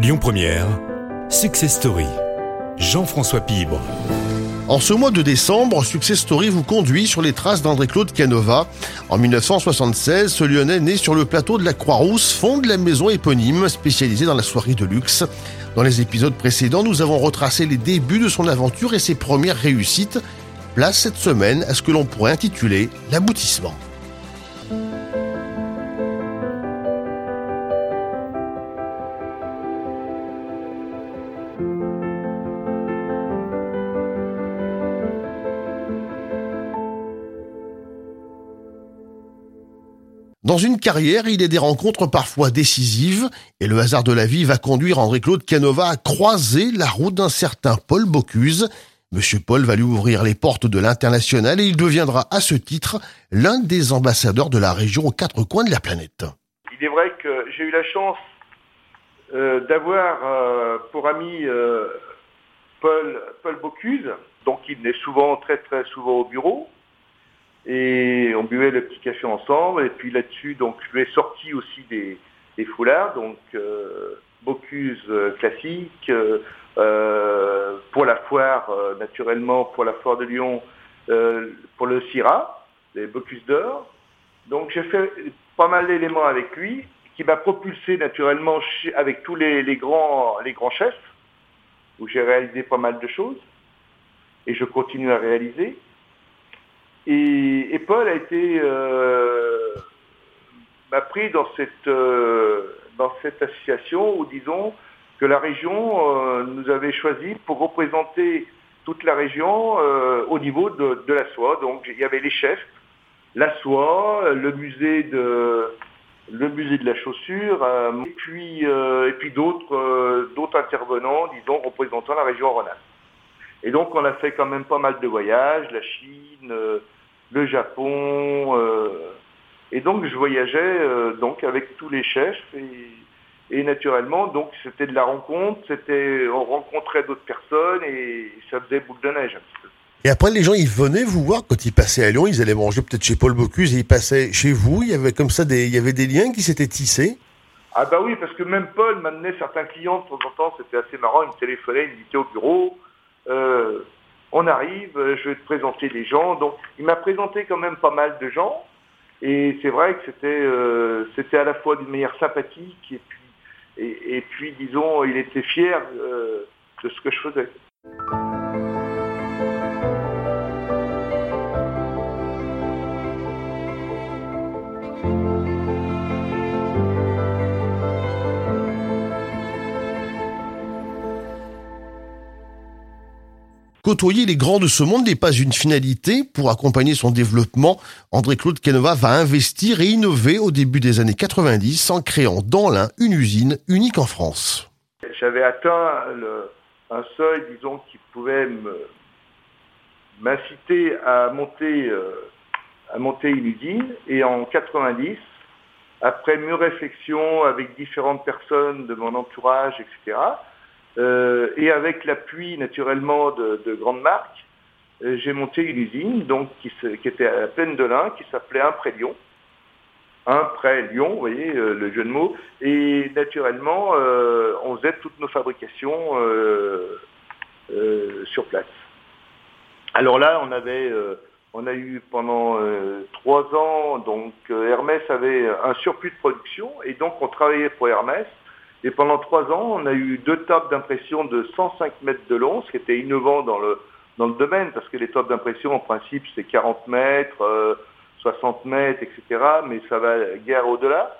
Lyon Première, Success Story. Jean-François Pibre. En ce mois de décembre, Success Story vous conduit sur les traces d'André-Claude Canova. En 1976, ce Lyonnais né sur le plateau de la Croix-Rousse fonde la maison éponyme spécialisée dans la soirée de luxe. Dans les épisodes précédents, nous avons retracé les débuts de son aventure et ses premières réussites. Place cette semaine à ce que l'on pourrait intituler l'aboutissement. Dans une carrière, il est des rencontres parfois décisives, et le hasard de la vie va conduire André-Claude Canova à croiser la route d'un certain Paul Bocuse. Monsieur Paul va lui ouvrir les portes de l'international et il deviendra à ce titre l'un des ambassadeurs de la région aux quatre coins de la planète. Il est vrai que j'ai eu la chance euh, d'avoir euh, pour ami euh, Paul, Bocuse, donc il venait souvent, très très souvent au bureau. Et on buvait le petit café ensemble. Et puis là-dessus, donc je lui ai sorti aussi des, foulards, donc euh, Bocuse euh, classique, euh, pour la foire, naturellement, pour la foire de Lyon, pour le Syrah, les Bocuse d'or. Donc j'ai fait pas mal d'éléments avec lui, qui m'a propulsé naturellement avec tous les, grands, les grands chefs, où j'ai réalisé pas mal de choses, et je continue à réaliser. Et, Paul a été euh, pris dans cette euh, dans cette association où disons que la région euh, nous avait choisi pour représenter toute la région au niveau de, la soie. Donc il y avait les chefs, la soie, le musée de le musée de la chaussure, et puis puis d'autres d'autres intervenants, disons représentant la région Rhône. Et donc on a fait quand même pas mal de voyages, la Chine le Japon. Euh, et donc je voyageais euh, donc avec tous les chefs et, naturellement donc c'était de la rencontre, c'était on rencontrait d'autres personnes et ça faisait boule de neige un petit peu. Et après, les gens, ils venaient vous voir quand ils passaient à Lyon, ils allaient manger peut-être chez Paul Bocuse et ils passaient chez vous. Il y avait comme ça des, il y avait des liens qui s'étaient tissés. Ah bah oui, parce que même Paul m'amenait certains clients de temps en temps, c'était assez marrant, il me téléphonait, il me disait au bureau, euh, on arrive, euh, je vais te présenter des gens. Donc, il m'a présenté quand même pas mal de gens. Et c'est vrai que c'était euh, à la fois d'une manière sympathique et puis, et, puis disons, il était fier euh, de ce que je faisais. Côtoyer les grands de ce monde n'est pas une finalité. Pour accompagner son développement, André-Claude Canova va investir et innover au début des années 90 en créant dans l'Ain une usine unique en France. J'avais atteint un seuil, disons, qui pouvait m'inciter à monter, euh, à monter une usine. Et en 90, après mes réflexions avec différentes personnes de mon entourage, etc., euh, et avec l'appui naturellement de, grandes marques, euh, j'ai monté une usine donc, qui, était à la plaine de l'Ain, qui s'appelait Un Près Lyon. Un Près Lyon, vous voyez euh, le jeu de mots. Et naturellement, on faisait toutes nos fabrications sur place. Alors là, on avait, on a eu pendant trois ans, donc Hermès avait un surplus de production, et donc on travaillait pour Hermès et pendant trois ans, on a eu deux tables d'impression de 105 mètres de long, ce qui était innovant dans le, dans le domaine, parce que les tables d'impression, en principe, c'est 40 mètres, 60 euh, mètres, etc., mais ça va guère au-delà.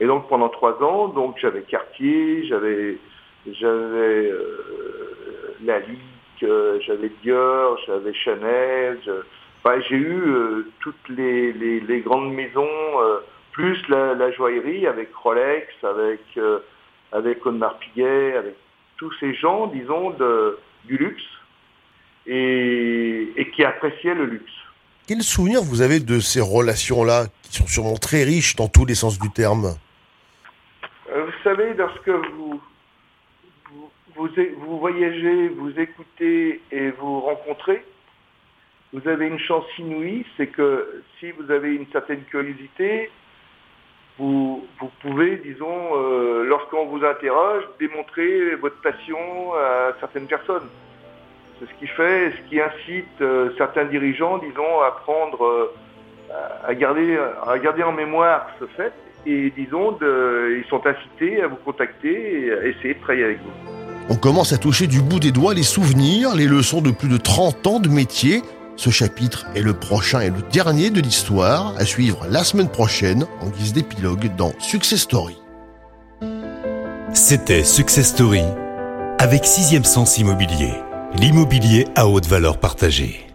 Et donc pendant trois ans, donc j'avais Cartier, j'avais j'avais euh, la Ligue, euh, j'avais Dior, j'avais Chanel, j'ai eu toutes les, les, les, grandes maisons plus la, joaillerie avec Rolex, avec, euh, avec Audemars Piguet, avec tous ces gens, disons, de, du luxe et, qui appréciaient le luxe. Quel souvenir vous avez de ces relations-là, qui sont sûrement très riches dans tous les sens du terme? Euh, Vous savez, lorsque vous, vous, vous, voyagez, vous écoutez et vous rencontrez, vous avez une chance inouïe, c'est que si vous avez une certaine curiosité, vous, pouvez, disons, euh, lorsqu'on vous interroge, démontrer votre passion à certaines personnes. C'est ce qui fait, ce qui incite euh, certains dirigeants, disons, à prendre, euh, à garder, à garder en mémoire ce fait et disons, ils sont incités à vous contacter et à essayer de travailler avec vous. On commence à toucher du bout des doigts les souvenirs, les leçons de plus de 30 ans de métier. Ce chapitre est le prochain et le dernier de l'histoire, à suivre la semaine prochaine en guise d'épilogue dans Success Story. C'était Success Story avec Sixième Sens Immobilier, l'immobilier à haute valeur partagée.